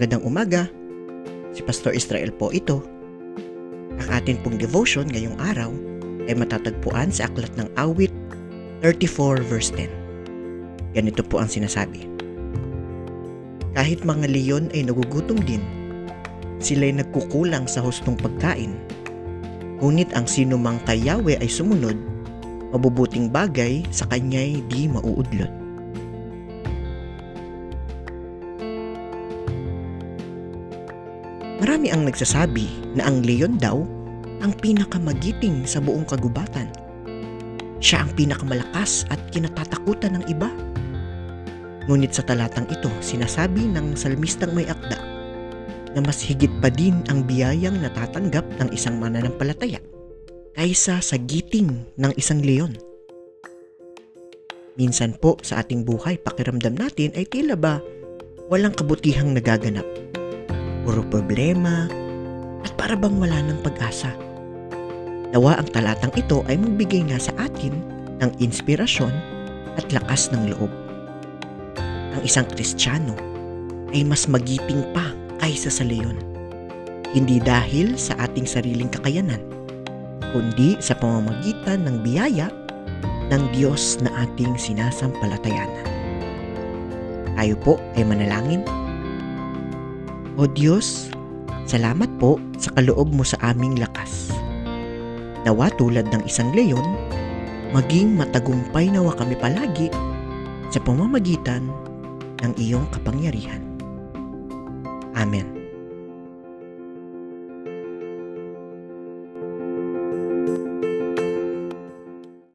Magandang umaga. Si Pastor Israel po ito. Ang atin pong devotion ngayong araw ay matatagpuan sa Aklat ng Awit 34 verse 10. Ganito po ang sinasabi. Kahit mga leyon ay nagugutom din, sila'y nagkukulang sa hustong pagkain. Ngunit ang sinumang kay ay sumunod, mabubuting bagay sa kanya'y di mauudlot. Marami ang nagsasabi na ang leon daw ang pinakamagiting sa buong kagubatan. Siya ang pinakamalakas at kinatatakutan ng iba. Ngunit sa talatang ito, sinasabi ng salmistang may akda na mas higit pa din ang biyayang natatanggap ng isang mananampalataya kaysa sa giting ng isang leon. Minsan po sa ating buhay, pakiramdam natin ay tila ba walang kabutihang nagaganap puro problema, at para bang wala ng pag-asa. Nawa ang talatang ito ay magbigay nga sa atin ng inspirasyon at lakas ng loob. Ang isang Kristiyano ay mas magiting pa kaysa sa leon. Hindi dahil sa ating sariling kakayanan, kundi sa pamamagitan ng biyaya ng Diyos na ating sinasampalatayanan. Tayo po ay manalangin o Diyos, salamat po sa kaloob mo sa aming lakas. Nawa tulad ng isang leyon, maging matagumpay nawa kami palagi sa pamamagitan ng iyong kapangyarihan. Amen.